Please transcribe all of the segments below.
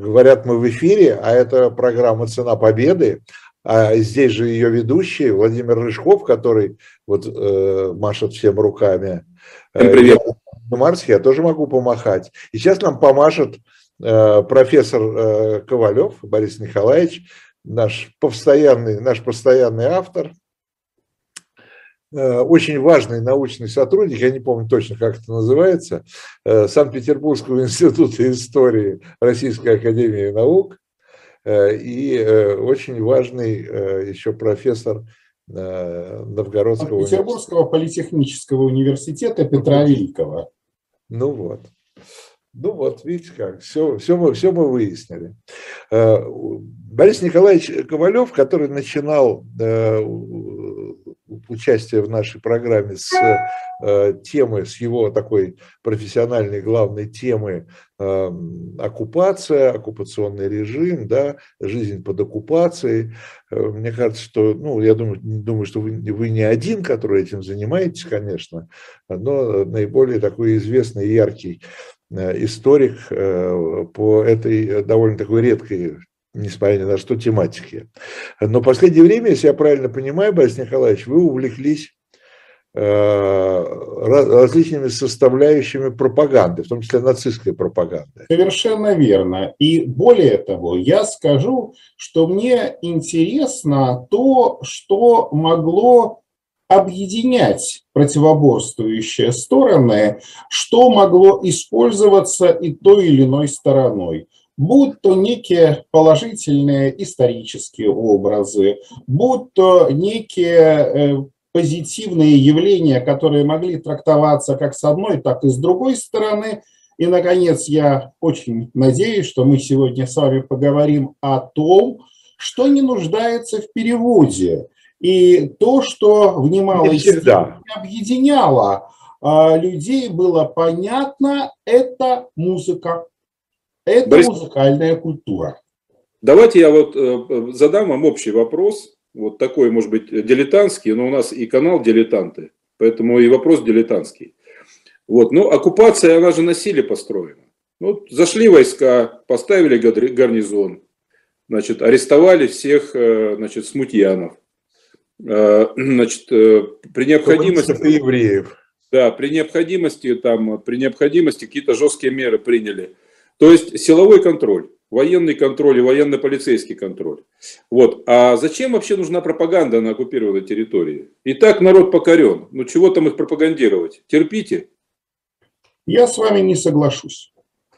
говорят мы в эфире, а это программа «Цена победы». А здесь же ее ведущий Владимир Рыжков, который вот э, машет всем руками. Всем привет. На Марсе я тоже могу помахать. И сейчас нам помашет э, профессор э, Ковалев Борис Николаевич, наш постоянный, наш постоянный автор, Э, очень важный научный сотрудник, я не помню точно, как это называется, э, Санкт-Петербургского института истории Российской академии наук э, и очень важный еще профессор Новгородского Петербургского политехнического университета Петра Великого. Ну вот. Ну вот, видите как, все, все, мы, все мы выяснили. Борис Николаевич Ковалев, который начинал участие в нашей программе с э, темы, с его такой профессиональной главной темы э, оккупация, оккупационный режим, да, жизнь под оккупацией. Э, мне кажется, что, ну, я думаю, думаю что вы, вы не один, который этим занимаетесь, конечно, но наиболее такой известный и яркий э, историк э, по этой довольно такой редкой несмотря ни на что, тематики. Но в последнее время, если я правильно понимаю, Борис Николаевич, вы увлеклись э, различными составляющими пропаганды, в том числе нацистской пропаганды. Совершенно верно. И более того, я скажу, что мне интересно то, что могло объединять противоборствующие стороны, что могло использоваться и той или иной стороной будь то некие положительные исторические образы, будь то некие э, позитивные явления, которые могли трактоваться как с одной, так и с другой стороны. И, наконец, я очень надеюсь, что мы сегодня с вами поговорим о том, что не нуждается в переводе. И то, что в немалой степени объединяло а, людей, было понятно, это музыка. Это Борис, музыкальная культура. Давайте я вот э, задам вам общий вопрос, вот такой, может быть, дилетантский, но у нас и канал дилетанты, поэтому и вопрос дилетантский. Вот, ну, оккупация, она же на силе построена. Ну, зашли войска, поставили гарнизон, значит, арестовали всех, э, значит, смутьянов. Э, значит, при необходимости... евреев. Да, при необходимости, там, при необходимости какие-то жесткие меры приняли то есть силовой контроль, военный контроль и военно-полицейский контроль. Вот. А зачем вообще нужна пропаганда на оккупированной территории? И так народ покорен. Ну чего там их пропагандировать? Терпите. Я с вами не соглашусь.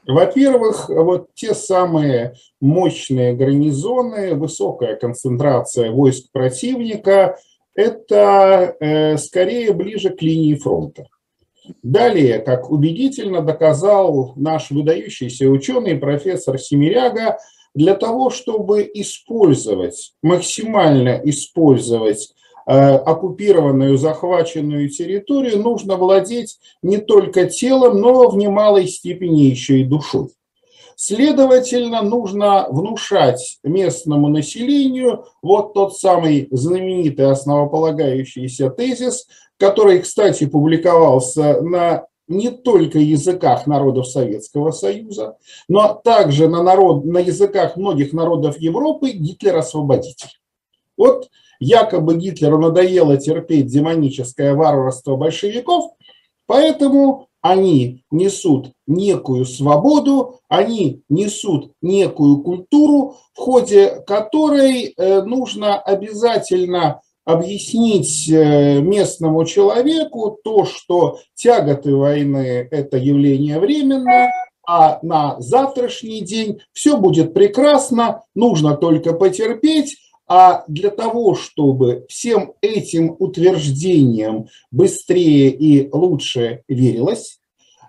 Во-первых, вот те самые мощные гарнизоны, высокая концентрация войск противника, это э, скорее ближе к линии фронта. Далее, как убедительно доказал наш выдающийся ученый профессор Семиряга, для того, чтобы использовать, максимально использовать э, оккупированную, захваченную территорию, нужно владеть не только телом, но в немалой степени еще и душой. Следовательно, нужно внушать местному населению вот тот самый знаменитый основополагающийся тезис, который, кстати, публиковался на не только языках народов Советского Союза, но также на, народ, на языках многих народов Европы Гитлер-освободитель. Вот якобы Гитлеру надоело терпеть демоническое варварство большевиков, поэтому они несут некую свободу, они несут некую культуру, в ходе которой э, нужно обязательно объяснить э, местному человеку то, что тяготы войны – это явление временное, а на завтрашний день все будет прекрасно, нужно только потерпеть, а для того, чтобы всем этим утверждениям быстрее и лучше верилось,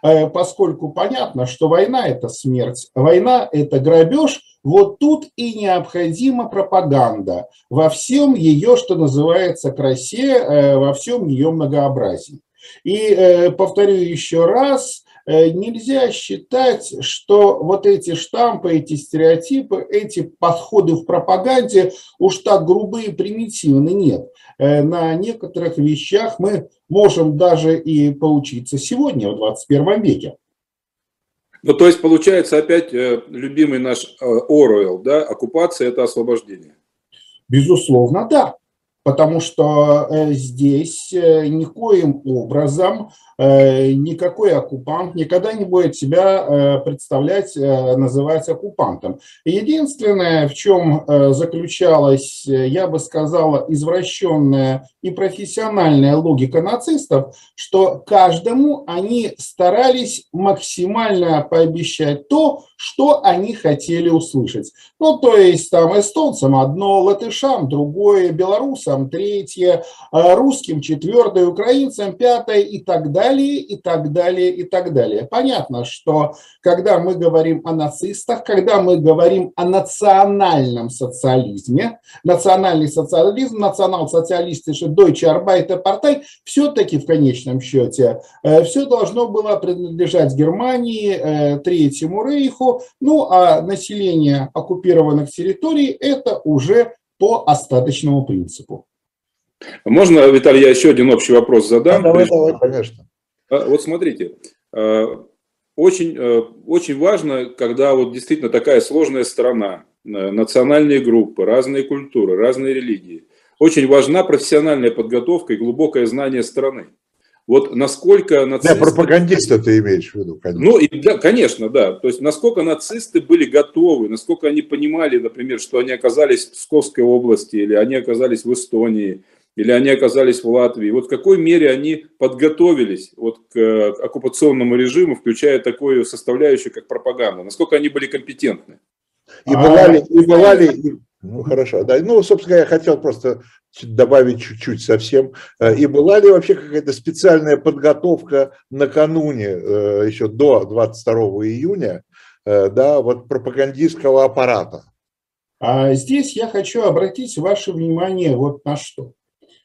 э, поскольку понятно, что война – это смерть, война – это грабеж – вот тут и необходима пропаганда во всем ее, что называется, красе, э, во всем ее многообразии. И э, повторю еще раз, нельзя считать, что вот эти штампы, эти стереотипы, эти подходы в пропаганде уж так грубые и примитивны. Нет. На некоторых вещах мы можем даже и поучиться сегодня, в 21 веке. Ну, то есть, получается, опять э, любимый наш э, Оруэлл, да, оккупация – это освобождение. Безусловно, да потому что э, здесь э, никоим образом э, никакой оккупант никогда не будет себя представлять, называть оккупантом. Единственное, в чем заключалась, я бы сказала, извращенная и профессиональная логика нацистов, что каждому они старались максимально пообещать то, что они хотели услышать. Ну, то есть там эстонцам одно, латышам другое, белорусам третье, русским четвертое, украинцам пятое и так далее, и так далее, и так далее. Понятно, что когда мы говорим о нацистах, когда мы говорим о национальном социализме, национальный социализм, национал-социалистische Deutsche Arbeiterpartei, все-таки в конечном счете э, все должно было принадлежать Германии, э, Третьему Рейху, ну а население оккупированных территорий это уже по остаточному принципу. Можно, Виталий, я еще один общий вопрос задам? Да, давай, давай, конечно. А, вот смотрите, а, очень, э, очень важно, когда вот действительно такая сложная страна, национальные группы, разные культуры, разные религии. Очень важна профессиональная подготовка и глубокое знание страны. Вот насколько нацисты... Да, пропагандиста ты имеешь в виду, конечно. Ну, и, да, конечно, да. То есть, насколько нацисты были готовы, насколько они понимали, например, что они оказались в Псковской области, или они оказались в Эстонии, или они оказались в Латвии. Вот в какой мере они подготовились вот к оккупационному режиму, включая такую составляющую, как пропаганда? Насколько они были компетентны? И бывали, и бывали, ну хорошо, да, ну, собственно, я хотел просто добавить чуть-чуть совсем. Э, и была ли вообще какая-то специальная подготовка накануне, э, еще до 22 июня, э, да, вот пропагандистского аппарата? А здесь я хочу обратить ваше внимание вот на что.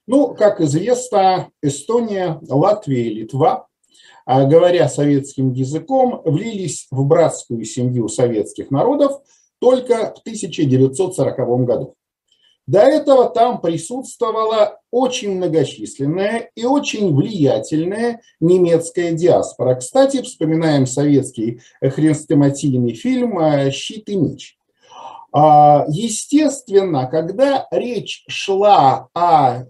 Ну, как известно, Эстония, Латвия и Литва, а, говоря советским языком, влились в братскую семью советских народов только в 1940 году. До этого там присутствовала очень многочисленная и очень влиятельная немецкая диаспора. Кстати, вспоминаем советский хрестоматийный фильм «Щит и меч». А, естественно, когда речь шла о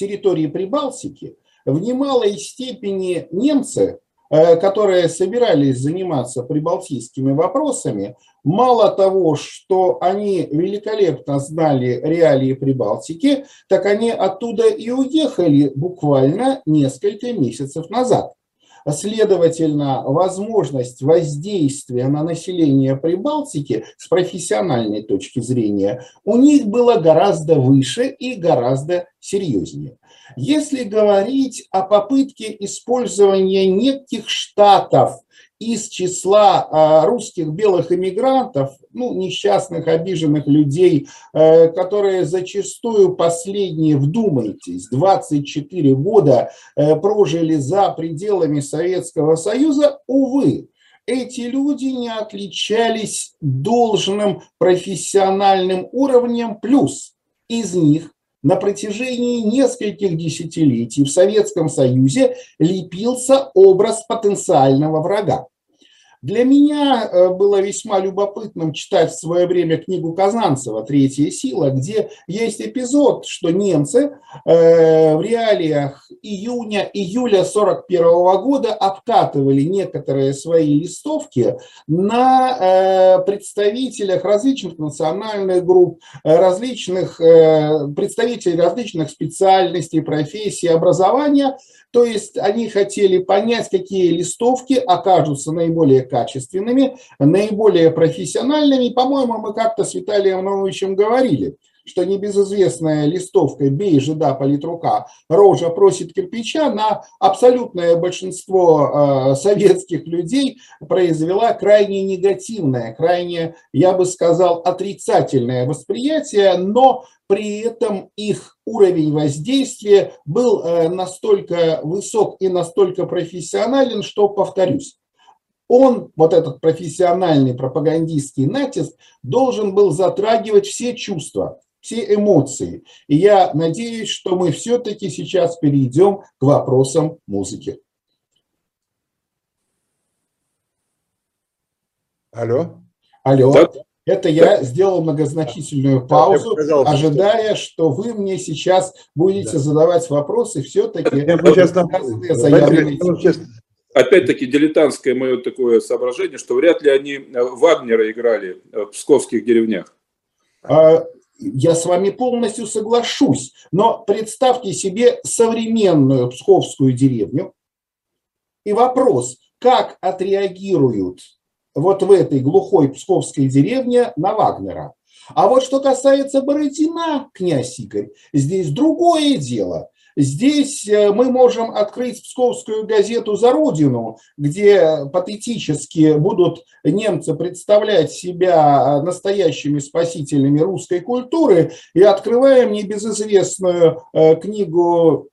территории Прибалтики в немалой степени немцы, э, которые собирались заниматься прибалтийскими вопросами, мало того, что они великолепно знали реалии Прибалтики, так они оттуда и уехали буквально несколько месяцев назад. Следовательно, возможность воздействия на население Прибалтики с профессиональной точки зрения у них была гораздо выше и гораздо серьезнее. Если говорить о попытке использования неких штатов из числа а, русских белых иммигрантов, ну, несчастных, обиженных людей, э, которые зачастую последние, вдумайтесь, 24 года э, прожили за пределами Советского Союза, увы, эти люди не отличались должным профессиональным уровнем, плюс из них на протяжении нескольких десятилетий в Советском Союзе лепился образ потенциального врага. Для меня э, было весьма любопытным читать в свое время книгу Казанцева «Третья сила», где есть эпизод, что немцы э, в реалиях июня-июля 41 года обкатывали некоторые свои листовки на э, представителях различных национальных групп, различных представителей различных специальностей, профессий, образования – то есть они хотели понять, какие листовки окажутся наиболее качественными, наиболее профессиональными. По-моему, мы как-то с Виталием Нововичем говорили, что небезызвестная листовка «Бей жида политрука, рожа просит кирпича» на абсолютное большинство э, советских людей произвела крайне негативное, крайне, я бы сказал, отрицательное восприятие, но при этом их уровень воздействия был э, настолько высок и настолько профессионален, что, повторюсь, он, вот этот профессиональный пропагандистский натиск, должен был затрагивать все чувства, все эмоции. И я надеюсь, что мы все-таки сейчас перейдем к вопросам музыки. Алло. Алло. Да? Это я сделал многозначительную паузу, ожидая, что вы мне сейчас будете задавать вопросы. Все-таки Опять-таки дилетантское мое такое соображение, что вряд ли они э, Вагнера играли э, в псковских деревнях. А, я с вами полностью соглашусь, но представьте себе современную псковскую деревню. И вопрос, как отреагируют вот в этой глухой псковской деревне на Вагнера. А вот что касается Бородина, князь Игорь, здесь другое дело. Здесь э, мы можем открыть псковскую газету «За Родину», где патетически будут немцы представлять себя настоящими спасителями русской культуры, и открываем небезызвестную э, книгу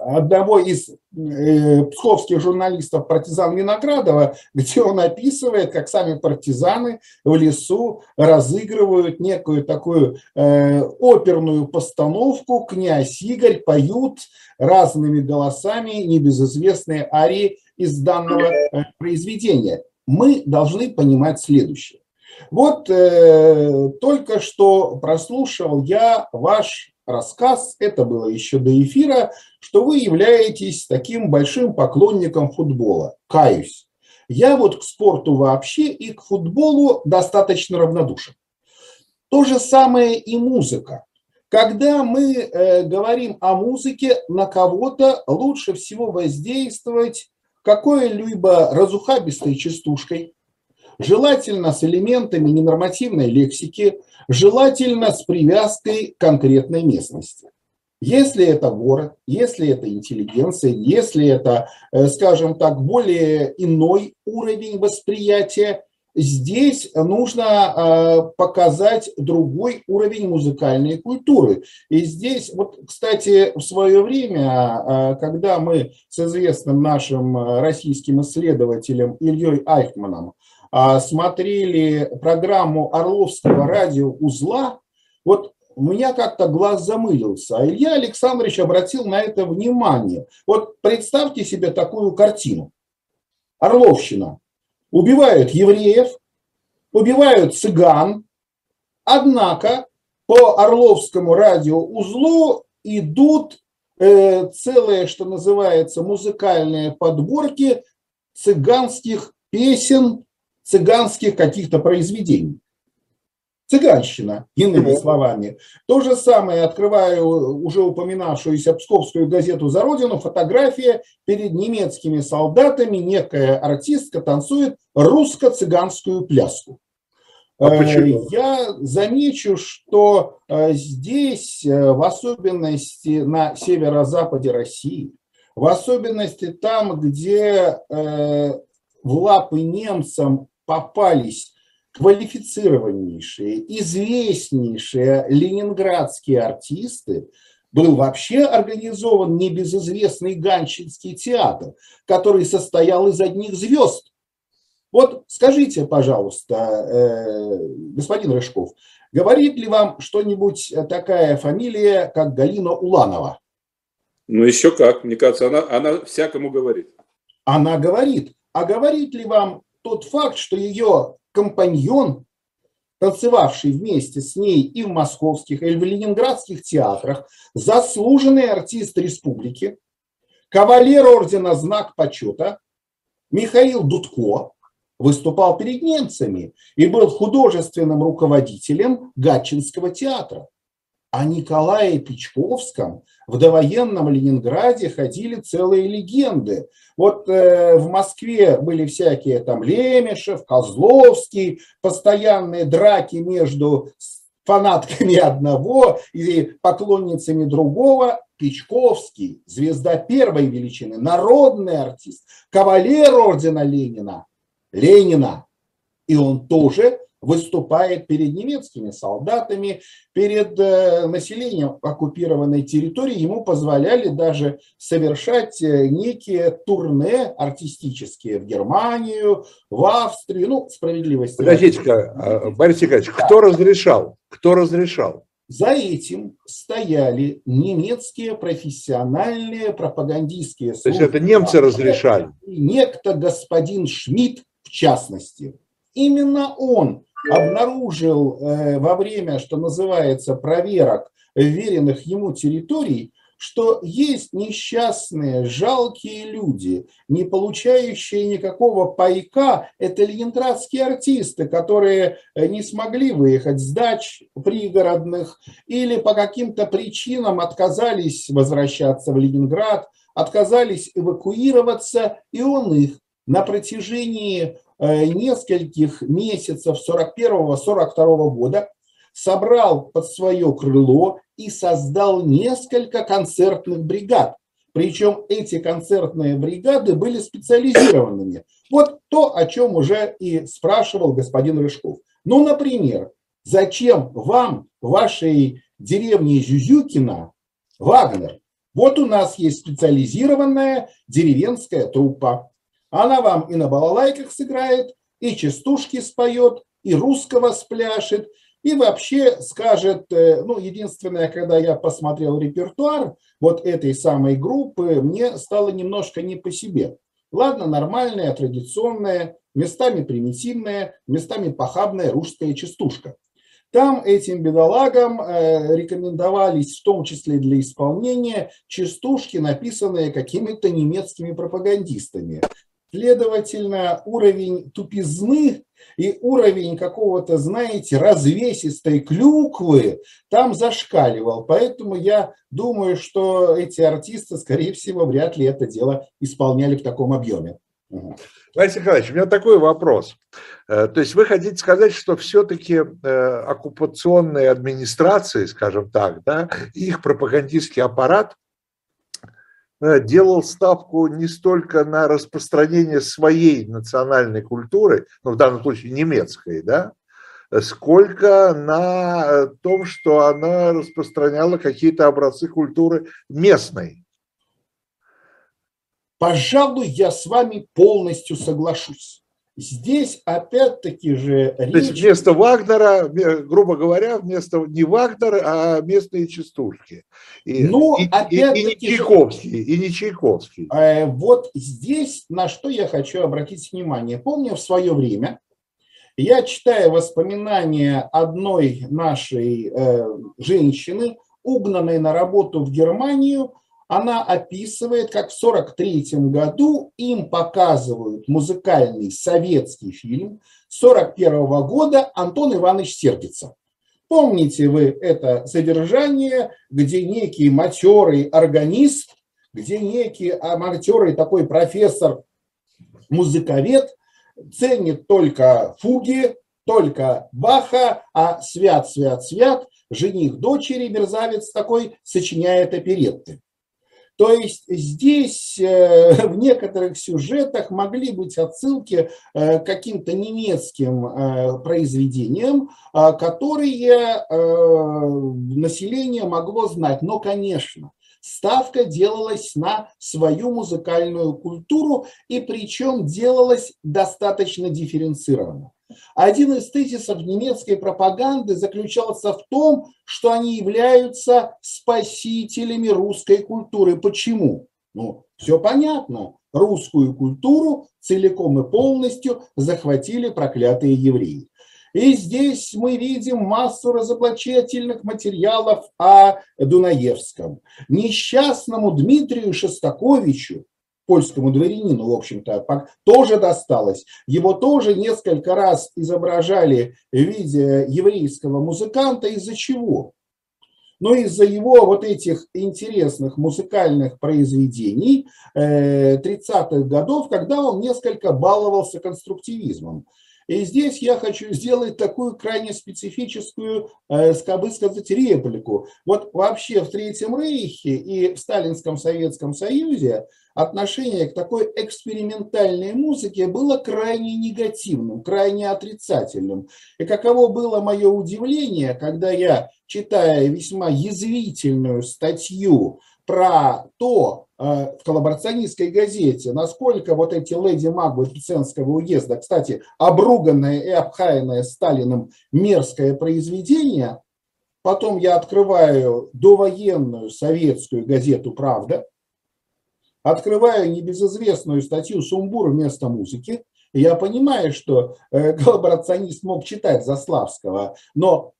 одного из э, псковских журналистов партизан Виноградова, где он описывает, как сами партизаны в лесу разыгрывают некую такую э, оперную постановку. Князь Игорь поют разными голосами небезызвестные арии из данного э, произведения. Мы должны понимать следующее. Вот э, только что прослушал я ваш рассказ, это было еще до эфира, что вы являетесь таким большим поклонником футбола. Каюсь. Я вот к спорту вообще и к футболу достаточно равнодушен. То же самое и музыка. Когда мы э, говорим о музыке, на кого-то лучше всего воздействовать какой-либо разухабистой частушкой, желательно с элементами ненормативной лексики, желательно с привязкой к конкретной местности. Если это город, если это интеллигенция, если это, э, скажем так, более иной уровень восприятия, здесь нужно э, показать другой уровень музыкальной культуры. И здесь, вот, кстати, в свое время, э, когда мы с известным нашим российским исследователем Ильей Айхманом смотрели программу Орловского радиоузла, вот у меня как-то глаз замылился. А Илья Александрович обратил на это внимание. Вот представьте себе такую картину. Орловщина. Убивают евреев, убивают цыган, однако по Орловскому радиоузлу идут э, целые, что называется, музыкальные подборки цыганских песен, цыганских каких-то произведений. Цыганщина, иными словами. То же самое, открываю уже упоминавшуюся Псковскую газету «За Родину», фотография перед немецкими солдатами, некая артистка танцует русско-цыганскую пляску. А почему? Я замечу, что э, здесь, э, в особенности на северо-западе России, в особенности там, где э, в лапы немцам попались квалифицированнейшие, известнейшие ленинградские артисты, был вообще организован небезызвестный Ганчинский театр, который состоял из одних звезд. Вот скажите, пожалуйста, э, господин Рыжков, говорит ли вам что-нибудь такая фамилия, как Галина Уланова? Ну, еще как. Мне кажется, она, она всякому говорит. Она говорит. А говорит ли вам тот факт, что ее компаньон, танцевавший вместе с ней и в московских, и в ленинградских театрах, заслуженный артист республики, кавалер ордена «Знак почета» Михаил Дудко, выступал перед немцами и был художественным руководителем Гатчинского театра. О Николае Печковском в довоенном Ленинграде ходили целые легенды. Вот э, в Москве были всякие там Лемешев, Козловский, постоянные драки между фанатками одного и поклонницами другого. Печковский, звезда первой величины, народный артист, кавалер ордена Ленина, Ленина. И он тоже выступает перед немецкими солдатами, перед э, населением оккупированной территории. Ему позволяли даже совершать э, некие турне артистические в Германию, в Австрию. Ну, справедливости. Подождите-ка, а, Борис Николаевич, да. кто разрешал? Кто разрешал? За этим стояли немецкие профессиональные пропагандистские службы. То есть это немцы разрешали? Некто господин Шмидт, в частности. именно он обнаружил э, во время, что называется, проверок веренных ему территорий, что есть несчастные, жалкие люди, не получающие никакого пайка. Это ленинградские артисты, которые э, не смогли выехать с дач пригородных или по каким-то причинам отказались возвращаться в Ленинград, отказались эвакуироваться, и он их на протяжении нескольких месяцев 41-42 года собрал под свое крыло и создал несколько концертных бригад. Причем эти концертные бригады были специализированными. Вот то, о чем уже и спрашивал господин Рыжков. Ну, например, зачем вам вашей деревне Зюзюкина Вагнер? Вот у нас есть специализированная деревенская труппа. Она вам и на балалайках сыграет, и частушки споет, и русского спляшет, и вообще скажет, э, ну, единственное, когда я посмотрел репертуар вот этой самой группы, мне стало немножко не по себе. Ладно, нормальная, традиционная, местами примитивная, местами похабная русская частушка. Там этим бедолагам э, рекомендовались в том числе для исполнения частушки, написанные какими-то немецкими пропагандистами. Следовательно, уровень тупизны и уровень какого-то, знаете, развесистой клюквы там зашкаливал. Поэтому я думаю, что эти артисты, скорее всего, вряд ли это дело исполняли в таком объеме. Владимир Николаевич, у меня такой вопрос. Э, то есть вы хотите сказать, что все-таки э, оккупационные администрации, скажем так, да, их пропагандистский аппарат делал ставку не столько на распространение своей национальной культуры, ну, в данном случае немецкой, да, сколько на э, том, что она распространяла какие-то образцы культуры местной. Пожалуй, я с вами полностью соглашусь. Здесь опять-таки же речь... То есть вместо Вагнера, грубо говоря, вместо не Вагнера, а местные частушки. И, ну, и, опять и, и не Чайковский, и не Чайковский. Э, вот здесь на что я хочу обратить внимание. Помню в свое время, я читаю воспоминания одной нашей э, женщины, угнанной на работу в Германию, она описывает, как в 1943 году им показывают музыкальный советский фильм 1941 года «Антон Иванович сердится». Помните вы это содержание, где некий матерый органист, где некий а, матерый такой профессор, музыковед, ценит только фуги, только Баха, а свят, свят, свят, жених дочери, мерзавец такой, сочиняет оперетты. То есть здесь э, в некоторых сюжетах могли быть отсылки э, к каким-то немецким э, произведениям, которые население могло знать. Но, конечно, ставка делалась на свою музыкальную культуру, и причем делалась достаточно дифференцированно. Один из тезисов немецкой пропаганды заключался в том, что они являются спасителями русской культуры. Почему? Ну, все понятно. Русскую культуру целиком и полностью захватили проклятые евреи. И здесь мы видим массу разоблачительных материалов о Дунаевском. Несчастному Дмитрию Шостаковичу польскому дворянину, в общем-то, тоже досталось. Его тоже несколько раз изображали в виде еврейского музыканта. Из-за чего? Но ну, из-за его вот этих интересных музыкальных произведений 30-х э, годов, когда он несколько баловался конструктивизмом. И здесь я хочу сделать такую крайне специфическую, э, бы сказать, реплику. Вот вообще в Третьем Рейхе и в Сталинском Советском Союзе отношение к такой экспериментальной музыке было крайне негативным, крайне отрицательным. И каково было мое удивление, когда я, читая весьма язвительную статью про то, в коллаборационистской газете, насколько вот эти леди Магбы Пиценского уезда, кстати, обруганное и обхаянное Сталиным мерзкое произведение, потом я открываю довоенную советскую газету «Правда», открываю небезызвестную статью «Сумбур вместо музыки», Я понимаю, что э, коллаборационист мог читать Заславского, но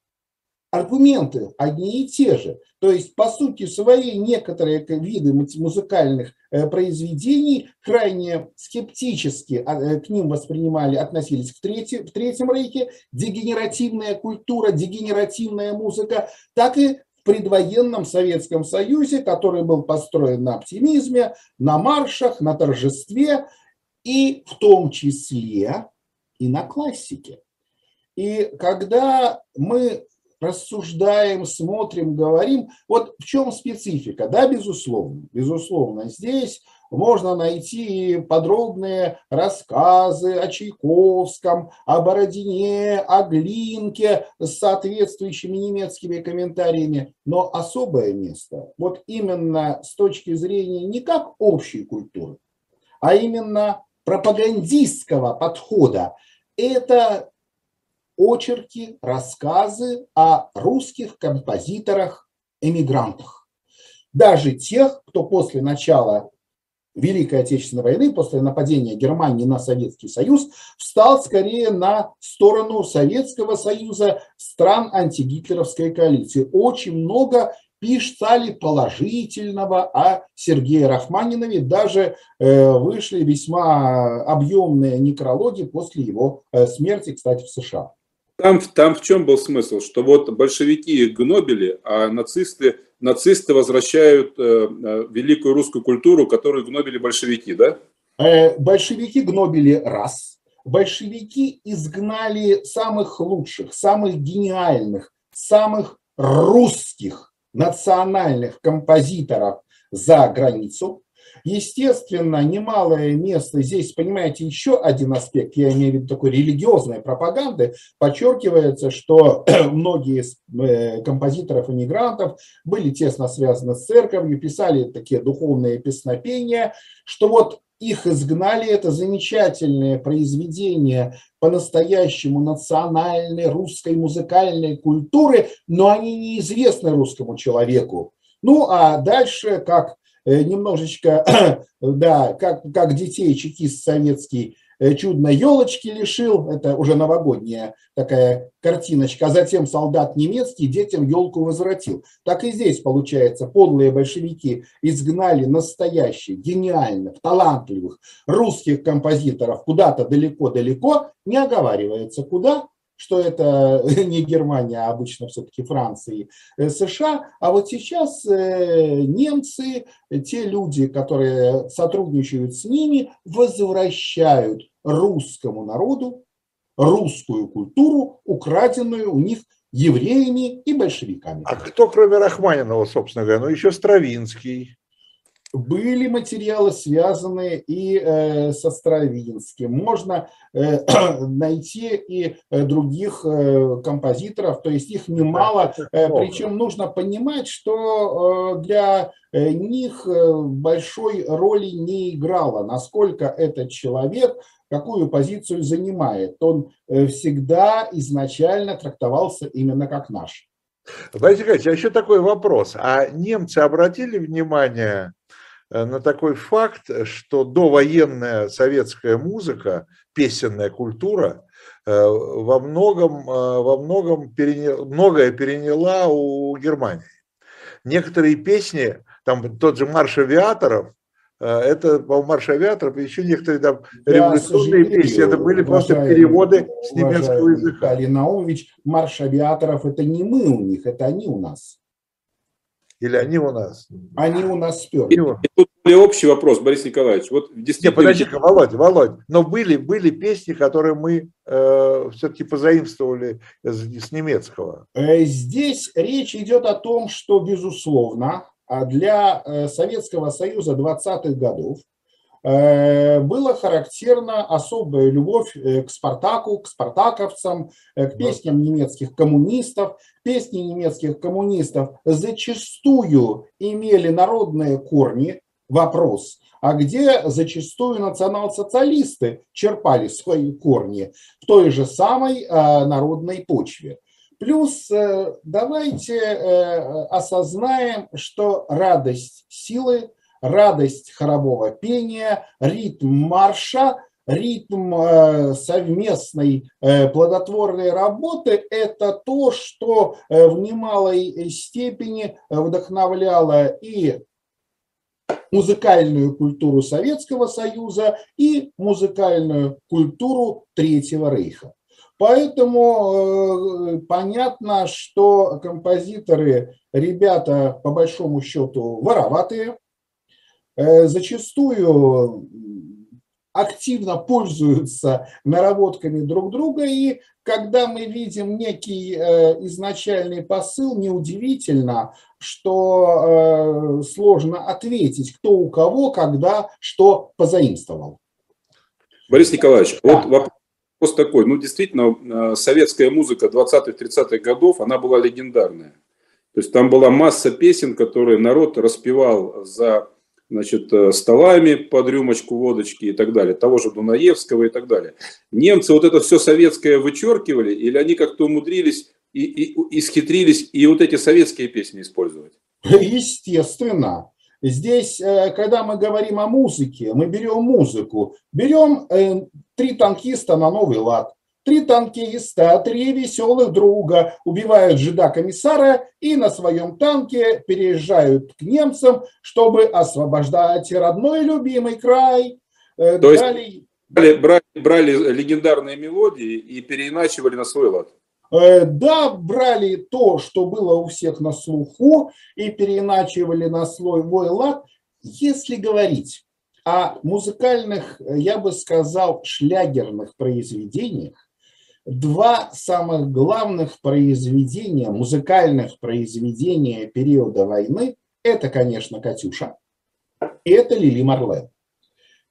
аргументы одни и те же. То есть, по сути своей, некоторые виды музыкальных э, произведений крайне скептически а, э, к ним воспринимали, относились в, третьем, в Третьем Рейхе, дегенеративная культура, дегенеративная музыка, так и в предвоенном Советском Союзе, который был построен на оптимизме, на маршах, на торжестве и в том числе и на классике. И когда мы рассуждаем, смотрим, говорим. Вот в чем специфика? Да, безусловно, безусловно, здесь можно найти подробные рассказы о Чайковском, о Бородине, о Глинке с соответствующими немецкими комментариями. Но особое место, вот именно с точки зрения не как общей культуры, а именно пропагандистского подхода, это очерки, рассказы о русских композиторах-эмигрантах. Даже тех, кто после начала Великой Отечественной войны, после нападения Германии на Советский Союз, встал скорее на сторону Советского Союза, стран антигитлеровской коалиции. Очень много писали положительного о Сергее Рахманинове. Даже э, вышли весьма объемные некрологи после его э, смерти, кстати, в США. Там, там в чем был смысл? Что вот большевики гнобили, а нацисты, нацисты возвращают э, э, великую русскую культуру, которую гнобили большевики, да? Э, большевики гнобили раз. Большевики изгнали самых лучших, самых гениальных, самых русских национальных композиторов за границу. Естественно, немалое место здесь, понимаете, еще один аспект, я имею в виду такой религиозной пропаганды, подчеркивается, что многие из э, композиторов-иммигрантов были тесно связаны с церковью, писали такие духовные песнопения, что вот их изгнали, это замечательные произведения по-настоящему национальной русской музыкальной культуры, но они неизвестны русскому человеку. Ну а дальше, как немножечко, да, как, как детей чекист советский э, чудно елочки лишил, это уже новогодняя такая картиночка, а затем солдат немецкий детям елку возвратил. Так и здесь получается, подлые большевики изгнали настоящих, гениальных, талантливых русских композиторов куда-то далеко-далеко, не оговаривается куда, что это не Германия, а обычно все-таки Франция и э, США. А вот сейчас э, немцы, те люди, которые сотрудничают с ними, возвращают русскому народу русскую культуру, украденную у них евреями и большевиками. А кто, кроме Рахманинова, собственно говоря? Ну, еще Стравинский были материалы, связанные и э, со Стравинским. Можно э, найти и э, других композиторов, то есть их немало. Причем нужно понимать, что для них большой роли не играло, насколько этот человек какую позицию занимает. Он всегда изначально трактовался именно как наш. Борис Николаевич, а еще такой вопрос. А немцы обратили внимание Э, на такой факт, что довоенная советская музыка, песенная культура э, во многом, э, во многом переня... многое переняла у Германии. Некоторые песни, там тот же «Марш авиаторов», это, по марш авиаторов, и еще некоторые там революционные песни, это были просто переводы с немецкого языка. Виталий Наумович, марш авиаторов, это не мы у них, это они у нас. Или они у нас? Они у нас сперли. И, тут более общий вопрос, Борис Николаевич. Вот действительно... Нет, подожди-ка, Володь, Володь. Но были, были песни, которые мы э, все-таки позаимствовали с, с немецкого. Э, здесь речь идет о том, что, безусловно, а для э, Советского Союза 20-х годов было характерна особая любовь э, к Спартаку, к спартаковцам, э, к песням немецких коммунистов. Песни немецких коммунистов зачастую имели народные корни, вопрос, а где зачастую национал-социалисты черпали свои корни в той же самой народной почве. Плюс давайте осознаем, что радость силы радость хорового пения, ритм марша ритм э, совместной э, плодотворной работы – это то, что э, в немалой степени вдохновляло и музыкальную культуру Советского Союза и музыкальную культуру Третьего Рейха. Поэтому понятно, что композиторы, ребята по большому счету вороватые, зачастую активно пользуются наработками друг друга, и когда мы видим некий э, изначальный посыл, неудивительно, что э, сложно ответить, кто у кого, когда, что позаимствовал. Борис Николаевич, да. вот вопрос такой. Ну, действительно, э, советская музыка 20-30-х годов, она была легендарная. То есть там была масса песен, которые народ распевал за значит, э, столами под рюмочку водочки и так далее, того же Дунаевского и так далее. Немцы вот это все советское вычеркивали, или они как-то умудрились и, и, и схитрились и вот эти советские песни использовать? Естественно. Здесь, э, когда мы говорим о музыке, мы берем музыку, берем э, три танкиста на новый лад, Три танкиста, три веселых друга убивают жида-комиссара и на своем танке переезжают к немцам, чтобы освобождать родной любимый край. Э, То Далее... есть брали, брали, брали легендарные мелодии и переиначивали на свой лад? Э, да, брали то, что было у всех на слуху, и переиначивали на свой лад. Если говорить о музыкальных, я бы сказал, шлягерных произведениях, два самых главных произведения, музыкальных произведения периода войны, это, конечно, «Катюша» и это Лили Марлен.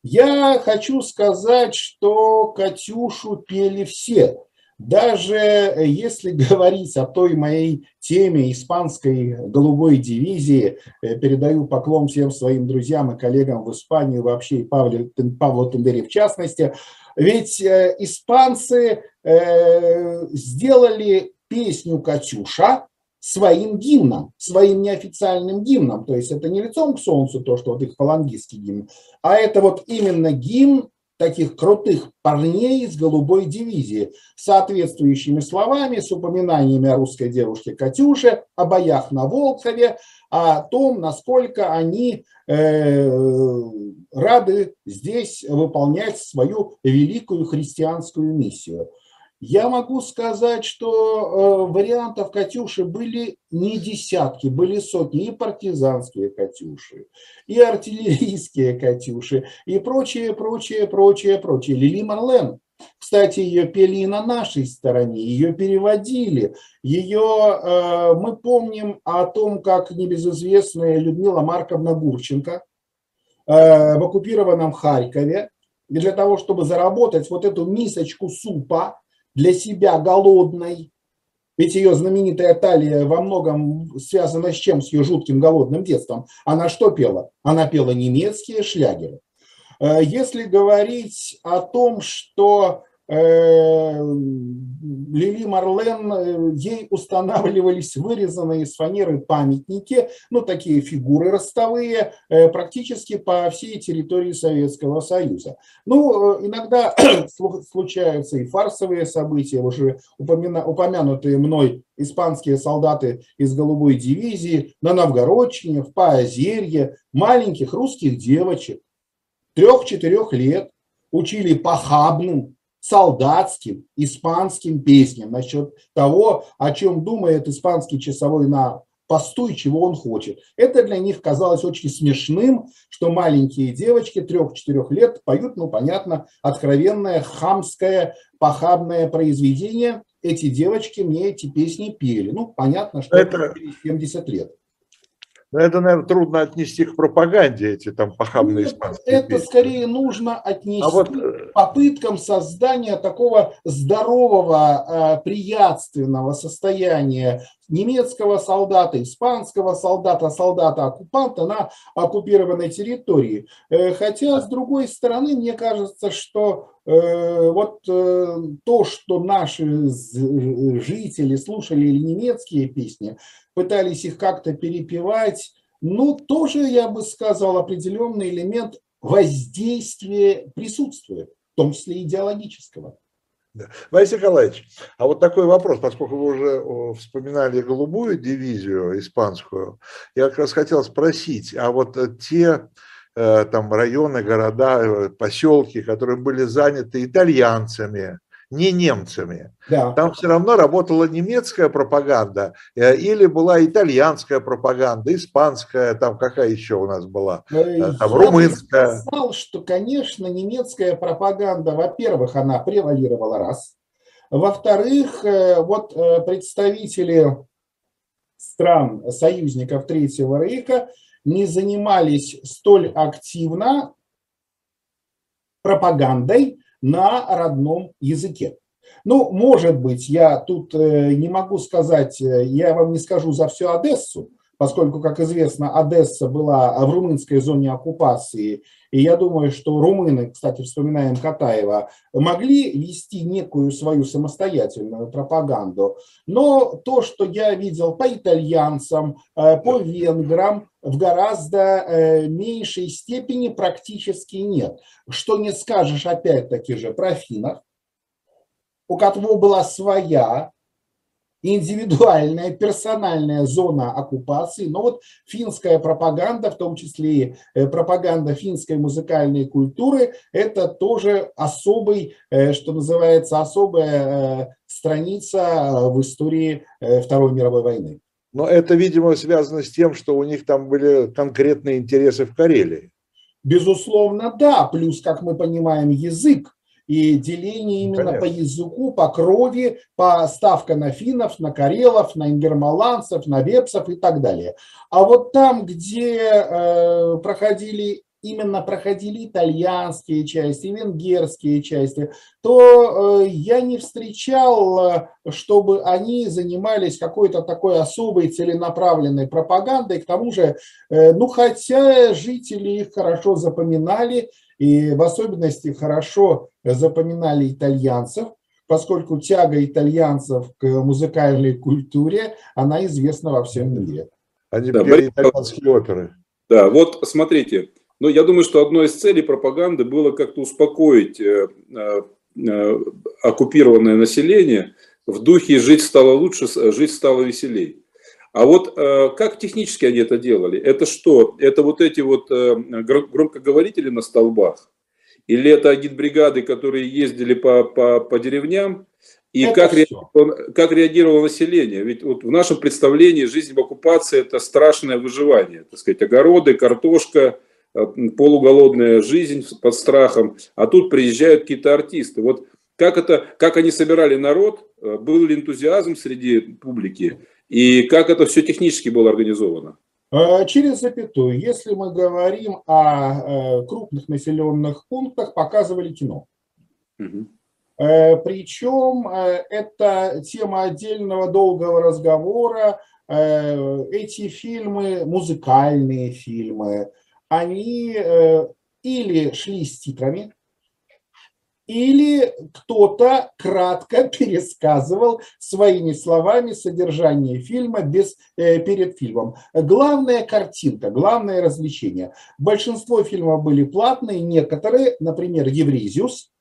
Я хочу сказать, что «Катюшу» пели все. Даже если говорить о той моей теме испанской голубой дивизии, э, передаю поклон всем своим друзьям и коллегам в Испании, вообще и Павлу, Павлу Тендере в частности, ведь э, испанцы э, сделали песню «Катюша» своим гимном, своим неофициальным гимном. То есть это не лицом к солнцу, то, что вот их фалангистский гимн, а это вот именно гимн таких крутых парней из голубой дивизии с соответствующими словами, с упоминаниями о русской девушке Катюше, о боях на Волхове, о том, насколько они э, рады здесь выполнять свою великую христианскую миссию. Я могу сказать, что э, вариантов «Катюши» были не десятки, были сотни. И партизанские «Катюши», и артиллерийские «Катюши», и прочее, прочее, прочее, прочее. Лили Марлен, кстати, ее пели и на нашей стороне, ее переводили. Ее, э, мы помним о том, как небезызвестная Людмила Марковна Гурченко э, в оккупированном Харькове для того, чтобы заработать вот эту мисочку супа, для себя голодной, ведь ее знаменитая талия во многом связана с чем? С ее жутким голодным детством. Она что пела? Она пела немецкие шлягеры. Э, если говорить о том, что Лили Марлен, э, ей устанавливались вырезанные из фанеры памятники, ну, такие фигуры ростовые, э, практически по всей территории Советского Союза. Ну, иногда случаются и фарсовые события, уже упомянутые мной испанские солдаты из голубой дивизии на Новгородчине, в Поозерье, маленьких русских девочек, трех-четырех лет, учили похабным, солдатским, испанским песням насчет того, о чем думает испанский часовой на посту и чего он хочет. Это для них казалось очень смешным, что маленькие девочки трех-четырех лет поют, ну, понятно, откровенное хамское, похабное произведение. Эти девочки мне эти песни пели. Ну, понятно, что это 70 лет. Но это, наверное, трудно отнести к пропаганде, эти там похабные Нет, испанские Это песни. скорее нужно отнести а вот... Э, к попыткам создания такого здорового, э, приятственного состояния немецкого солдата, испанского солдата, солдата-оккупанта на оккупированной территории. Э, хотя, с другой стороны, мне кажется, что вот то, что наши жители слушали немецкие песни, пытались их как-то перепевать. Ну, тоже, я бы сказал, определенный элемент воздействия присутствует. том числе идеологического. Да. Борис Николаевич, а вот такой вопрос, поскольку вы уже вспоминали голубую дивизию испанскую, я как раз хотел спросить, а вот те э, там районы, города, э, поселки, которые были заняты итальянцами, не немцами. Да. Там все равно работала немецкая пропаганда э, или была итальянская пропаганда, испанская, там какая еще у нас была, э, э, там, Я румынская. Я сказал, что, конечно, немецкая пропаганда, во-первых, она превалировала раз. Во-вторых, вот представители стран союзников Третьего Рейха не занимались столь активно пропагандой, на родном языке. Ну, может быть, я тут э, не могу сказать, э, я вам не скажу за всю Одессу, поскольку, как известно, Одесса была в румынской зоне оккупации, и я думаю, что румыны, кстати, вспоминаем Катаева, могли вести некую свою самостоятельную пропаганду. Но то, что я видел по итальянцам, э, по венграм, в гораздо э, меньшей степени практически нет. Что не скажешь опять-таки же про финнов, у которого была своя индивидуальная, персональная зона оккупации, но вот финская пропаганда, в том числе и э, пропаганда финской музыкальной культуры, это тоже особый, э, что называется, особая э, страница в истории Второй мировой войны. Но это, видимо, связано с тем, что у них там были конкретные интересы в Карелии. Безусловно, да. Плюс, как мы понимаем, язык и деление именно Конечно. по языку, по крови, по ставка на финнов, на карелов, на ингермаланцев, на вепсов и так далее. А вот там, где э, проходили именно проходили итальянские части, венгерские части, то э, я не встречал, э, чтобы они занимались какой-то такой особой целенаправленной пропагандой. К тому же, э, ну хотя жители их хорошо запоминали, и в особенности хорошо запоминали итальянцев, поскольку тяга итальянцев к музыкальной культуре, она известна во всем мире. Они да, пели итальянские оперы. Да, вот смотрите, но я думаю, что одной из целей пропаганды было как-то успокоить э, э, э, оккупированное население в духе «жить стало лучше, жить стало веселей». А вот как технически они это делали? Это что? Это вот эти вот громкоговорители на столбах? Или это агитбригады, которые ездили по, по, по деревням? И как реагировало, как реагировало население? Ведь вот в нашем представлении жизнь в оккупации – это страшное выживание. Так сказать, огороды, картошка, Э, полуголодная жизнь под страхом, а тут приезжают какие-то артисты. Вот как, это, как они собирали народ, э, был ли энтузиазм среди публики, и как это все технически было организовано? Э, через запятую. Если мы говорим о крупных населенных пунктах, показывали кино. Угу. Причем это тема отдельного долгого разговора. Эти фильмы, музыкальные фильмы, они э, или шли с титрами, или кто-то кратко пересказывал своими словами содержание фильма без, э, перед фильмом. Главная картинка, главное развлечение. Большинство фильмов были платные, некоторые, например, «Евризиус»,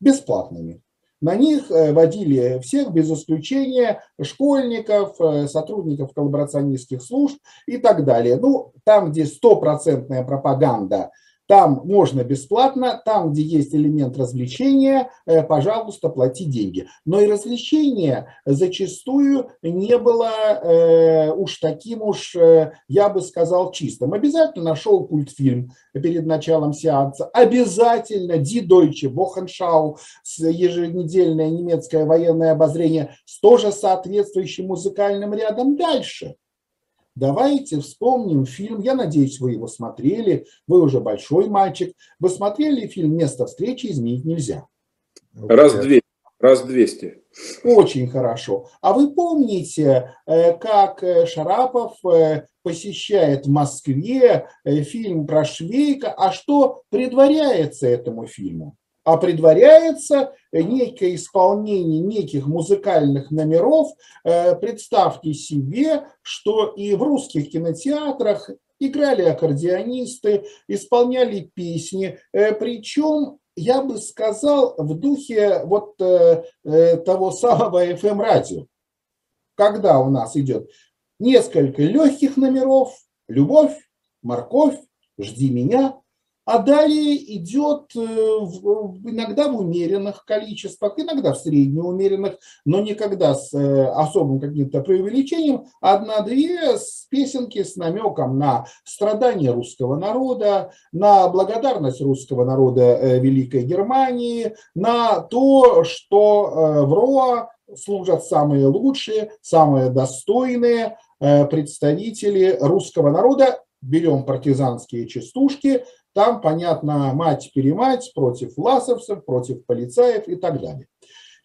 бесплатными. На них э, водили всех, без исключения, школьников, э, сотрудников коллаборационистских служб и так далее. Ну, там, где стопроцентная пропаганда – там можно бесплатно, там, где есть элемент развлечения, э, пожалуйста, плати деньги. Но и развлечение зачастую не было э, уж таким уж, э, я бы сказал, чистым. Обязательно нашел культфильм перед началом сеанса. Обязательно Ди Дойче, Бохеншау, еженедельное немецкое военное обозрение с тоже соответствующим музыкальным рядом дальше. Давайте вспомним фильм, я надеюсь, вы его смотрели, вы уже большой мальчик. Вы смотрели фильм «Место встречи изменить нельзя»? Раз двести. Раз двести. Очень хорошо. А вы помните, э, как э, Шарапов э, посещает в Москве фильм про Швейка, а что предваряется этому фильму? а предваряется некое исполнение неких музыкальных номеров. Э, представьте себе, что и в русских кинотеатрах играли аккордеонисты, исполняли песни, э, причем я бы сказал, в духе вот э, э, того самого FM-радио, когда у нас идет несколько легких номеров, любовь, морковь, жди меня, а далее идет э, иногда в умеренных количествах, иногда в среднеумеренных, но никогда с э, особым каким-то преувеличением, одна-две песенки с намеком на страдания русского народа, на благодарность русского народа э, Великой Германии, на то, что в РОА служат самые лучшие, самые достойные представители русского народа. Берем партизанские частушки, там, понятно, мать-перемать против ласовцев, против полицаев и так далее.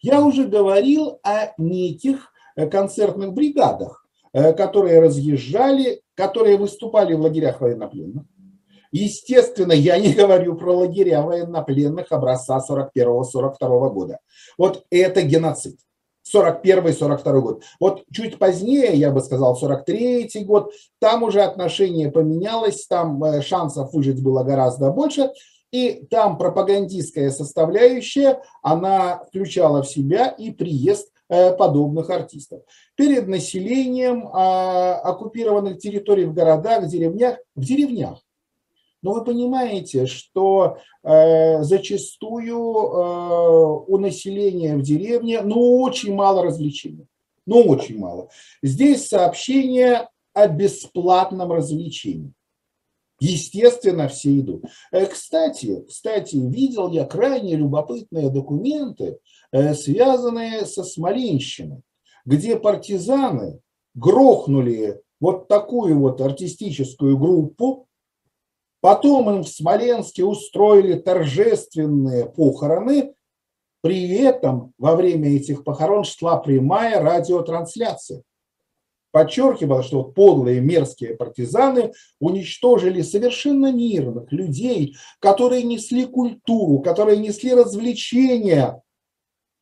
Я уже говорил о неких э, концертных бригадах, э, которые разъезжали, которые выступали в лагерях военнопленных. Естественно, я не говорю про лагеря военнопленных образца 41-42 года. Вот это геноцид. 41-42 год. Вот чуть позднее, я бы сказал, 43 год, там уже отношение поменялось, там э, шансов выжить было гораздо больше, и там пропагандистская составляющая, она включала в себя и приезд э, подобных артистов. Перед населением а, оккупированных территорий в городах, в деревнях, в деревнях но вы понимаете, что э, зачастую э, у населения в деревне ну, очень мало развлечений. Ну, очень мало. Здесь сообщение о бесплатном развлечении. Естественно, все идут. Э, кстати, кстати, видел я крайне любопытные документы, э, связанные со Смоленщиной, где партизаны грохнули вот такую вот артистическую группу, Потом им в Смоленске устроили торжественные похороны. При этом во время этих похорон шла прямая радиотрансляция. Подчеркивал, что подлые мерзкие партизаны уничтожили совершенно мирных людей, которые несли культуру, которые несли развлечения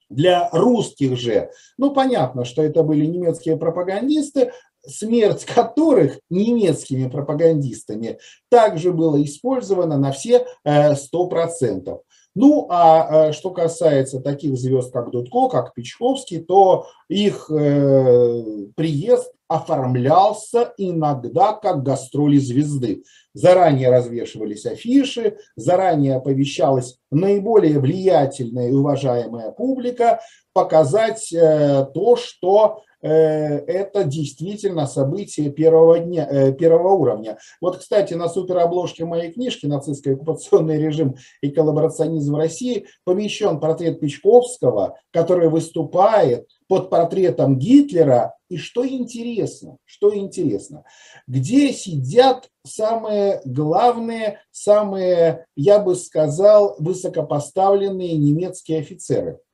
для русских же. Ну, понятно, что это были немецкие пропагандисты, смерть которых немецкими пропагандистами также была использована на все 100%. Э, ну, а э, что касается таких звезд, как Дудко, как Печковский, то их э, приезд оформлялся иногда как гастроли звезды. Заранее развешивались афиши, заранее оповещалась наиболее влиятельная и уважаемая публика показать то, что это действительно событие первого, дня, э, первого уровня. Вот, кстати, на суперобложке моей книжки «Нацистский оккупационный режим и коллаборационизм в России» помещен портрет Печковского, который выступает под портретом Гитлера. И что интересно, что интересно, где сидят самые главные, самые, я бы сказал, высокопоставленные немецкие офицеры –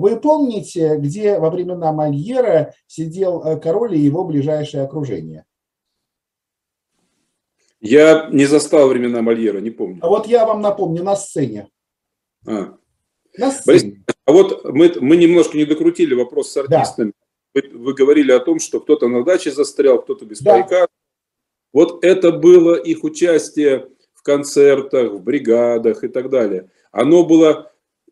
вы помните, где во времена Мольера сидел э, король и его ближайшее окружение? Я не застал времена Мольера, не помню. А вот я вам напомню, на сцене. А, на сцене. Борис, а вот мы, мы немножко не докрутили вопрос с артистами. Да. Вы, вы говорили о том, что кто-то на даче застрял, кто-то без да. парика. Вот это было их участие в концертах, в бригадах и так далее. Оно было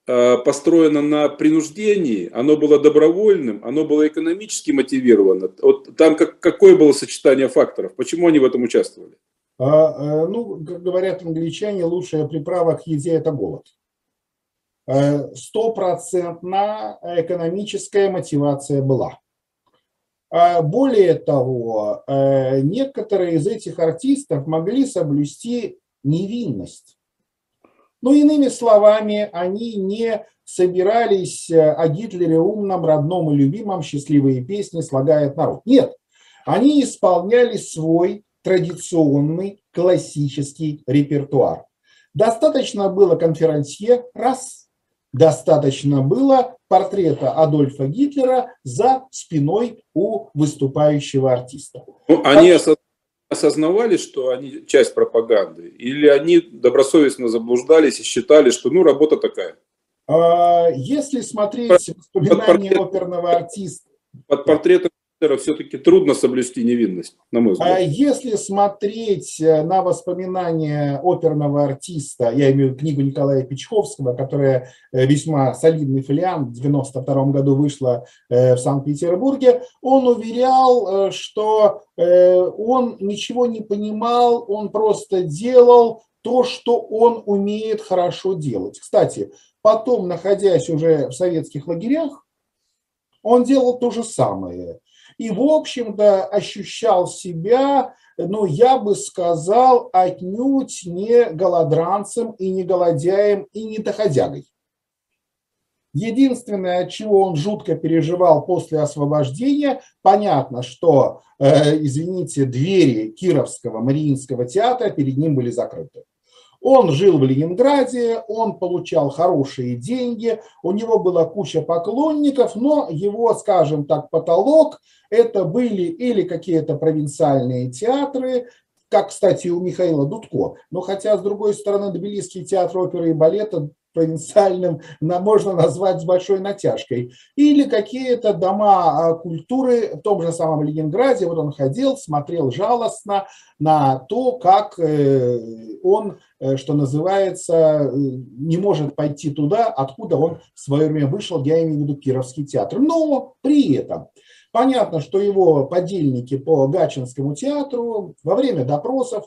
построено на принуждении, оно было добровольным, оно было экономически мотивировано. Вот там как, какое было сочетание факторов? Почему они в этом участвовали? А, э, ну, как говорят англичане, лучшая приправа к еде – это голод. Э, стопроцентно экономическая мотивация была. А более того, некоторые из этих артистов могли соблюсти невинность. Ну, иными словами, они не собирались э, о Гитлере умном, родном и любимом счастливые песни слагает народ. Нет, они исполняли свой традиционный классический репертуар. Достаточно было конферансье, раз, достаточно было портрета Адольфа Гитлера за спиной у выступающего артиста. Ну, они так осознавали, что они часть пропаганды, или они добросовестно заблуждались и считали, что ну работа такая? А, если смотреть воспоминания под портрет, оперного артиста. Под портретом все-таки трудно соблюсти невинность, на мой взгляд. А если смотреть э, на воспоминания оперного артиста, я имею в виду книгу Николая Печковского, которая э, весьма солидный фолиант, в 92 году вышла э, в Санкт-Петербурге, он уверял, что он ничего не понимал, он просто делал то, что он умеет хорошо делать. Кстати, потом, находясь уже в советских лагерях, он делал то же самое и, в общем-то, ощущал себя, ну, я бы сказал, отнюдь не голодранцем и не голодяем и не доходягой. Единственное, чего он жутко переживал после освобождения, понятно, что, э, извините, двери Кировского Мариинского театра перед ним были закрыты. Он жил в Ленинграде, он получал хорошие деньги, у него была куча поклонников, но его, скажем так, потолок это были или какие-то провинциальные театры, как, кстати, у Михаила Дудко. Но хотя, с другой стороны, Тбилисский театр оперы и балета провинциальным можно назвать с большой натяжкой. Или какие-то дома а, культуры в том же самом Ленинграде. Вот он ходил, смотрел жалостно на то, как э, он, э, что называется, э, не может пойти туда, откуда он в свое время вышел, я имею в виду Кировский театр. Но при этом понятно, что его подельники по Гачинскому театру во время допросов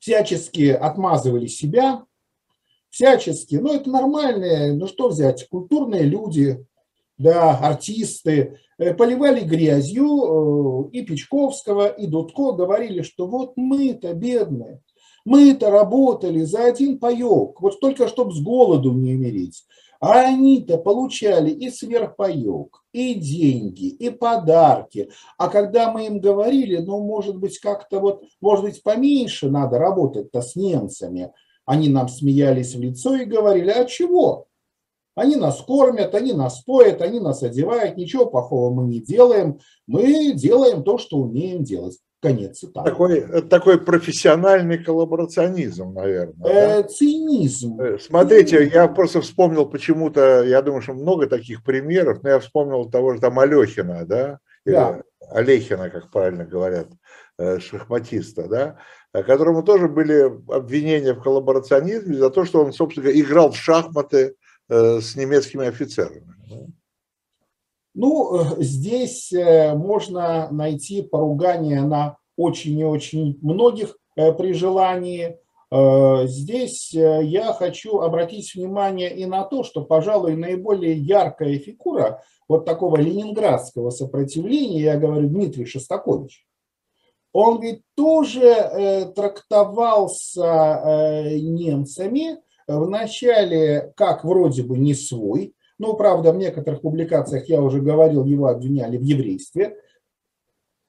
всячески отмазывали себя, всячески. Ну, это нормальные, ну что взять, культурные люди, да, артисты, э, поливали грязью э, и Печковского, и Дудко говорили, что вот мы-то бедные, мы-то работали за один паек, вот только чтобы с голоду не умереть. А они-то получали и сверхпаек, и деньги, и подарки. А когда мы им говорили, ну, может быть, как-то вот, может быть, поменьше надо работать-то с немцами – они нам смеялись в лицо и говорили, а чего? Они нас кормят, они нас поят, они нас одевают, ничего плохого мы не делаем, мы делаем то, что умеем делать. Конец цитаты. Такой, такой профессиональный коллаборационизм, наверное. Э, да? Цинизм. Э, смотрите, я просто вспомнил почему-то, я думаю, что много таких примеров, но я вспомнил того же там Алехина, да? Или да. Олехина, как правильно говорят, э, шахматиста, да? которому тоже были обвинения в коллаборационизме за то, что он, собственно играл в шахматы э, с немецкими офицерами. Ну, э, здесь э, можно найти поругание на очень и очень многих при желании. Здесь я хочу обратить внимание и на то, что, пожалуй, наиболее яркая фигура вот такого ленинградского сопротивления, я говорю, Дмитрий Шостакович он ведь тоже э, трактовался э, немцами вначале как вроде бы не свой, ну, правда, в некоторых публикациях, я уже говорил, его обвиняли в еврействе,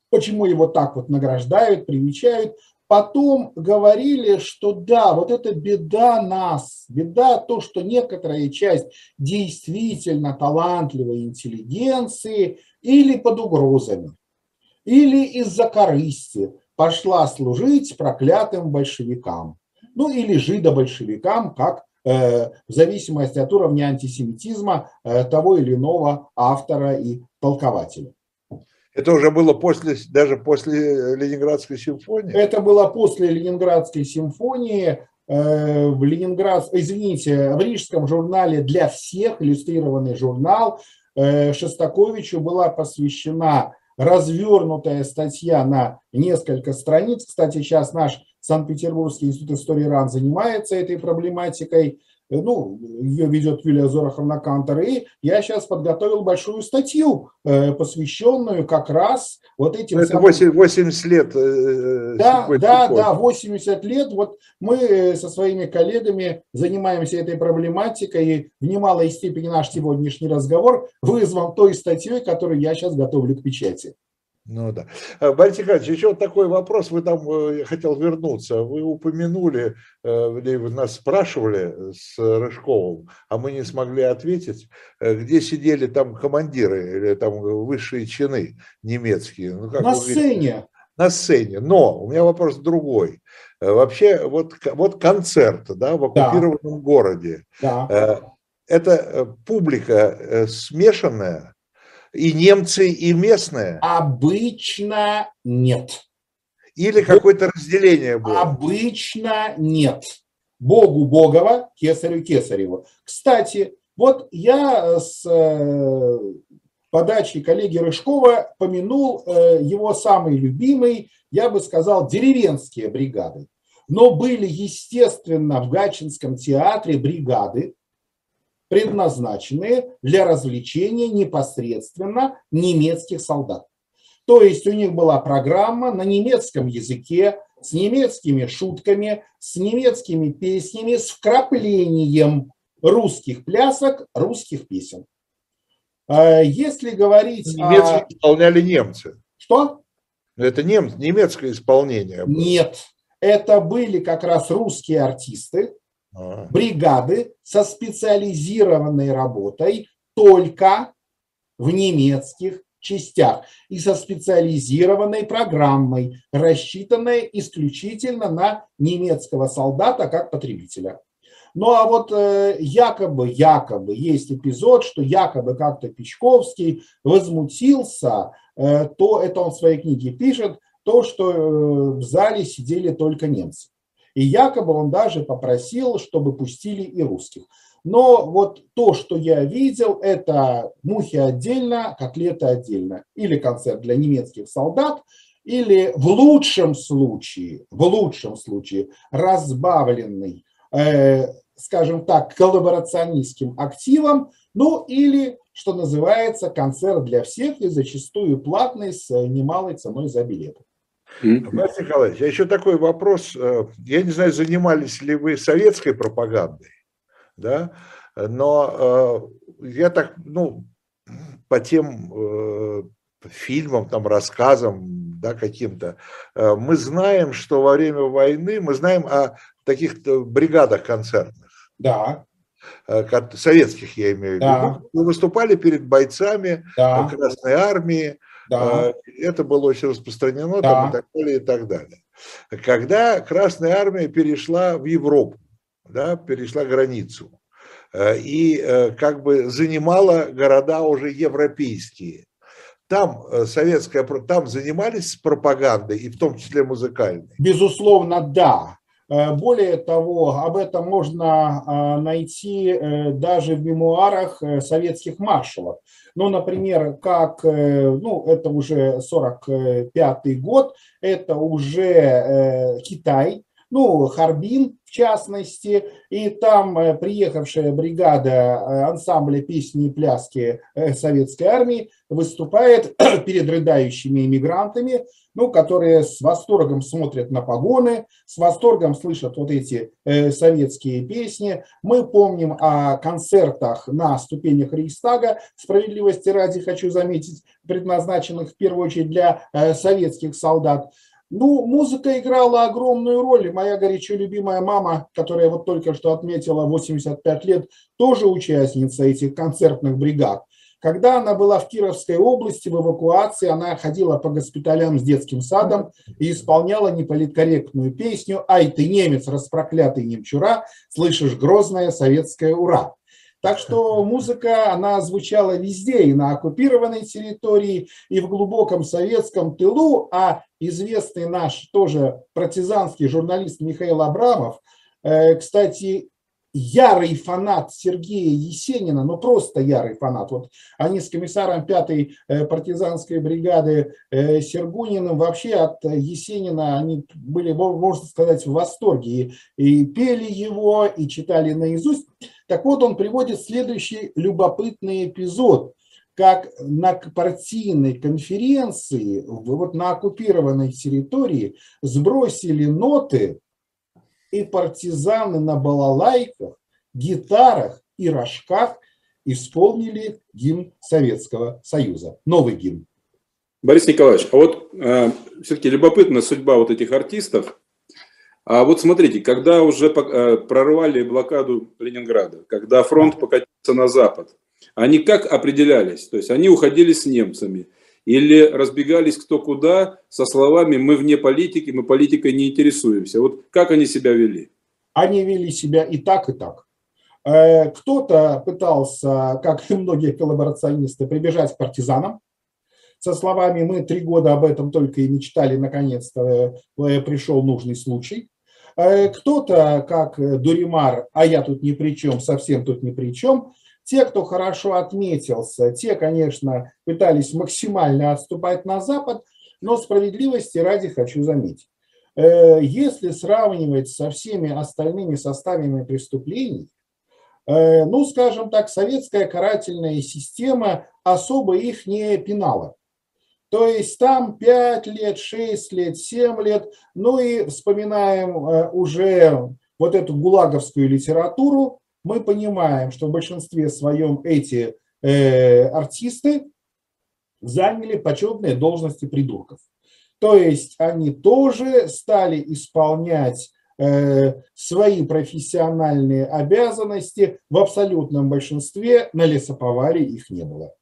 почему его так вот награждают, примечают. Потом говорили, что да, вот это беда нас, беда то, что некоторая часть действительно талантливой интеллигенции или под угрозами или из-за корысти пошла служить проклятым большевикам, ну или жидобольшевикам, как э, в зависимости от уровня антисемитизма э, того или иного автора и толкователя. Это уже было после, даже после Ленинградской симфонии? Это было после Ленинградской симфонии. Э, в Ленинград, извините, в рижском журнале «Для всех», иллюстрированный журнал, Шостаковичу была посвящена развернутая статья на несколько страниц. Кстати, сейчас наш Санкт-Петербургский институт истории РАН занимается этой проблематикой. Ну, ее ведет Юлия Зороховна Кантер. И я сейчас подготовил большую статью, э, посвященную как раз вот этим... Это самым... 80 лет. Э, э, да, да, да, 80 лет. Вот мы со своими коллегами занимаемся этой проблематикой. И в немалой степени наш сегодняшний разговор вызван той статьей, которую я сейчас готовлю к печати. Ну да. Э, Борис Николаевич, еще вот такой вопрос, вы там, э, я хотел вернуться, вы упомянули, э, вы нас спрашивали с Рыжковым, а мы не смогли ответить, где сидели там командиры или там высшие чины немецкие. Ну, как На сцене. На сцене. Но у меня вопрос другой. Вообще, вот, вот концерт да, в оккупированном да. городе. Да. Это публика смешанная, и немцы, и местные? Обычно нет. Или какое-то разделение было? Обычно нет. Богу Богова, Кесарю Кесареву. Кстати, вот я с э, подачи коллеги Рыжкова помянул э, его самый любимый, я бы сказал, деревенские бригады. Но были, естественно, в Гатчинском театре бригады, предназначенные для развлечения непосредственно немецких солдат. То есть у них была программа на немецком языке, с немецкими шутками, с немецкими песнями, с вкраплением русских плясок, русских песен. А если говорить Немецкие о... исполняли немцы. Что? Это нем... немецкое исполнение. Было. Нет, это были как раз русские артисты. Бригады со специализированной работой только в немецких частях и со специализированной программой, рассчитанной исключительно на немецкого солдата как потребителя. Ну а вот э, якобы, якобы есть эпизод, что якобы как-то Печковский возмутился, э, то это он в своей книге пишет, то, что э, в зале сидели только немцы. И якобы он даже попросил, чтобы пустили и русских. Но вот то, что я видел, это мухи отдельно, котлеты отдельно. Или концерт для немецких солдат, или в лучшем случае, в лучшем случае разбавленный, э, скажем так, коллаборационистским активом, ну или, что называется, концерт для всех и зачастую платный с немалой ценой за билеты. Борис Николаевич, а еще такой вопрос. Э, я не знаю, занимались ли вы советской пропагандой? да, но э, я так, ну, по тем э, фильмам, там, рассказам, да, каким-то, мы знаем, что во время войны, мы знаем о таких бригадах концертных. Да. Советских, я имею в виду. Да. Мы выступали перед бойцами да. Красной Армии, да. это было очень распространено да. там, и так далее, и так далее. Когда Красная Армия перешла в Европу, да, перешла границу э, и э, как бы занимала города уже европейские. Там э, советская, там занимались пропагандой, и в том числе музыкальной? Безусловно, да. Более того, об этом можно найти даже в мемуарах советских маршалов. Ну, например, как, ну, это уже 45 год, это уже Китай, ну, Харбин в частности, и там э, приехавшая бригада э, ансамбля песни и пляски э, советской армии выступает перед рыдающими иммигрантами, ну, которые с восторгом смотрят на погоны, с восторгом слышат вот эти советские песни. Мы помним о концертах на ступенях Рейхстага, справедливости ради хочу заметить, предназначенных в первую очередь для советских солдат. Ну, музыка играла огромную роль. моя горячо любимая мама, которая вот только что отметила 85 лет, тоже участница этих концертных бригад. Когда она была в Кировской области в эвакуации, она ходила по госпиталям с детским садом и исполняла неполиткорректную песню «Ай, ты немец, распроклятый немчура, слышишь грозное советское ура». Так что музыка, она звучала везде, и на оккупированной территории, и в глубоком советском тылу, а известный наш тоже партизанский журналист Михаил Абрамов, э, кстати, ярый фанат Сергея Есенина, ну просто ярый фанат. Вот они с комиссаром 5-й э, партизанской бригады э, Сергуниным вообще от Есенина, они были, можно сказать, в восторге. И, и пели его, и читали наизусть. Так вот, он приводит следующий любопытный эпизод, как на партийной конференции, вот на оккупированной территории, сбросили ноты, и партизаны на балалайках, гитарах и рожках исполнили гимн Советского Союза, новый гимн. Борис Николаевич, а вот э, все-таки любопытна судьба вот этих артистов, а вот смотрите, когда уже э, прорвали блокаду Ленинграда, когда фронт покатился на запад, они как определялись? То есть они уходили с немцами или разбегались кто куда со словами «мы вне политики, мы политикой не интересуемся». Вот как они себя вели? Они вели себя и так, и так. Кто-то пытался, как и многие коллаборационисты, прибежать к партизанам, со словами «мы три года об этом только и мечтали, наконец-то пришел нужный случай». Кто-то, как Дуримар, а я тут ни при чем, совсем тут ни при чем, те, кто хорошо отметился, те, конечно, пытались максимально отступать на Запад, но справедливости ради хочу заметить. Э, если сравнивать со всеми остальными составами преступлений, э, ну, скажем так, советская карательная система особо их не пинала. То есть там 5 лет, 6 лет, 7 лет, ну и вспоминаем э, уже вот эту гулаговскую литературу, мы понимаем, что в большинстве своем эти э, артисты заняли почетные должности придурков. То есть они тоже стали исполнять э, свои профессиональные обязанности. В абсолютном большинстве на лесоповаре их не было.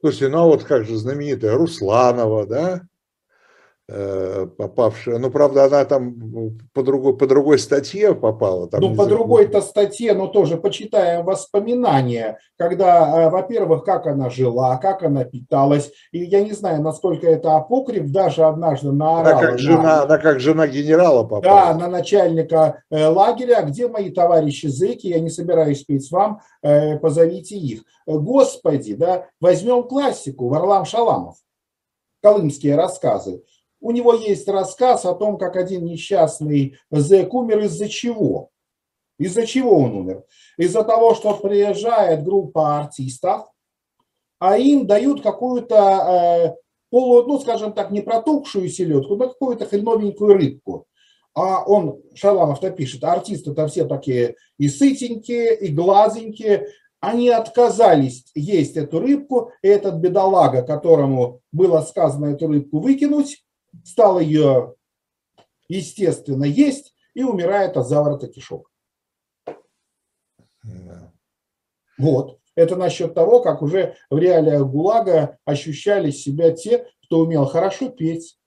Слушайте, ну а вот как же знаменитая Русланова, да? Э, попавшая, ну, правда, она там по другой, по другой статье попала. Там ну, по другой-то статье, но тоже почитаем воспоминания, когда, э, во-первых, как она жила, как она питалась, и я не знаю, насколько это апокриф, даже однажды наорала. Она как жена, на, она как жена генерала попала. Да, на начальника э, лагеря, где мои товарищи зэки, я не собираюсь петь вам, позовите их. Господи, да, возьмем классику, Варлам Шаламов, колымские рассказы. У него есть рассказ о том, как один несчастный зэк умер из-за чего. Из-за чего он умер? Из-за того, что приезжает группа артистов, а им дают какую-то э, полу, ну, скажем так, не протухшую селедку, но какую-то хреновенькую рыбку. А он, Шаламов-то пишет, артисты-то все такие и сытенькие, и глазенькие, они отказались есть эту рыбку, и этот бедолага, которому было сказано эту рыбку выкинуть, стал ее, естественно, есть и умирает от заворота кишок. Вот. Это насчет того, как уже в реалиях ГУЛАГа ощущали себя те, кто умел хорошо петь,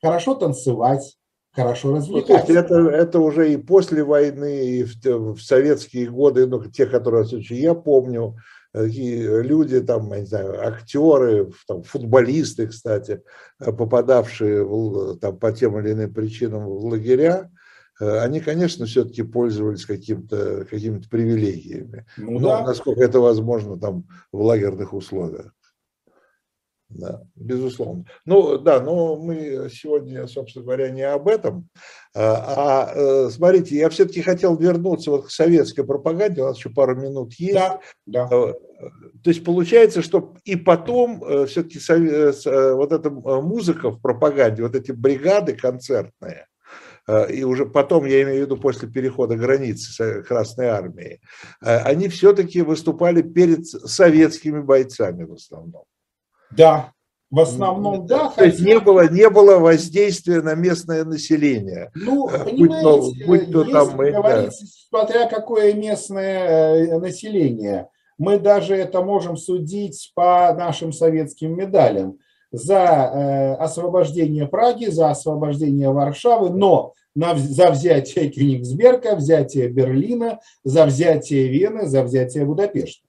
хорошо танцевать, хорошо развлекаться. Ну, это, это уже и после войны, и в, в советские годы, ну, те, которые я помню, такие люди, там, я не знаю, актеры, там, футболисты, кстати, э, попадавшие в, там, по тем или иным причинам в лагеря, э, они, конечно, все-таки пользовались каким-то какими привилегиями. Ну, Но, да. насколько это возможно там в лагерных условиях. Да, безусловно. Ну да, но мы сегодня, собственно говоря, не об этом. А, а э, смотрите, я все-таки хотел вернуться вот к советской пропаганде. У нас еще пару минут есть. Да, да. Э, то есть получается, что и потом э, все-таки вот эта музыка в пропаганде, вот эти бригады концертные, и уже потом, я имею в виду после перехода границы Красной Армии, они все-таки выступали перед советскими бойцами в основном. Да, в основном, да. То есть не было, не было воздействия на местное население. Ну, понимаете, будь то, будь то там, говорить, да. смотря какое местное э, население, мы даже это можем судить по нашим советским медалям за э, освобождение Праги, за освобождение Варшавы, но на, за взятие Кёнигсберга, взятие Берлина, за взятие Вены, за взятие Будапешта.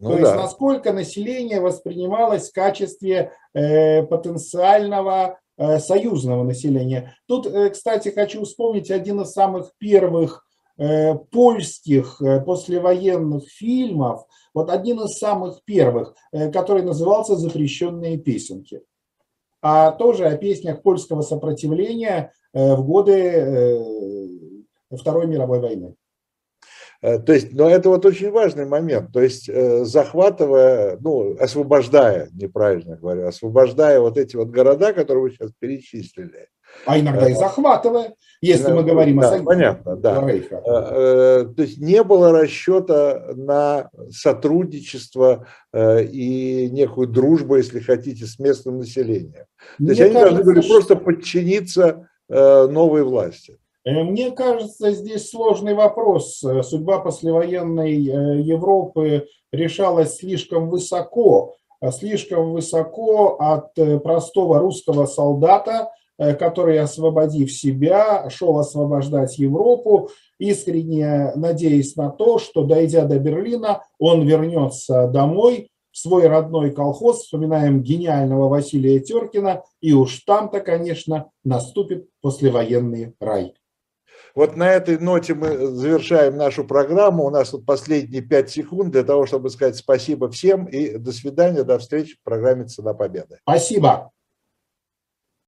Ну, То да. есть насколько население воспринималось в качестве э, потенциального э, союзного населения. Тут, э, кстати, хочу вспомнить один из самых первых э, польских э, послевоенных фильмов, вот один из самых первых, э, который назывался «Запрещенные песенки». А тоже о песнях польского сопротивления э, в годы э, Второй мировой войны. Э, то есть, но это вот очень важный момент. То есть, э, захватывая, ну, освобождая, неправильно говорю, освобождая вот эти вот города, которые вы сейчас перечислили. А иногда и э, захватывая, если мы говорим да, о Союзе. Понятно, да. То есть не было расчета на сотрудничество и некую дружбу, если хотите, с местным населением. То есть они кажется, должны были просто подчиниться новой власти. Э, мне кажется, здесь сложный вопрос. Э, судьба послевоенной э, Европы решалась слишком высоко, слишком высоко от простого русского солдата, который, освободив себя, шел освобождать Европу, искренне надеясь на то, что, дойдя до Берлина, он вернется домой, в свой родной колхоз, вспоминаем гениального Василия Теркина, и уж там-то, конечно, наступит послевоенный рай. Вот на этой ноте мы завершаем нашу программу. У нас тут последние пять секунд для того, чтобы сказать спасибо всем и до свидания, до встречи в программе «Цена победы». Спасибо.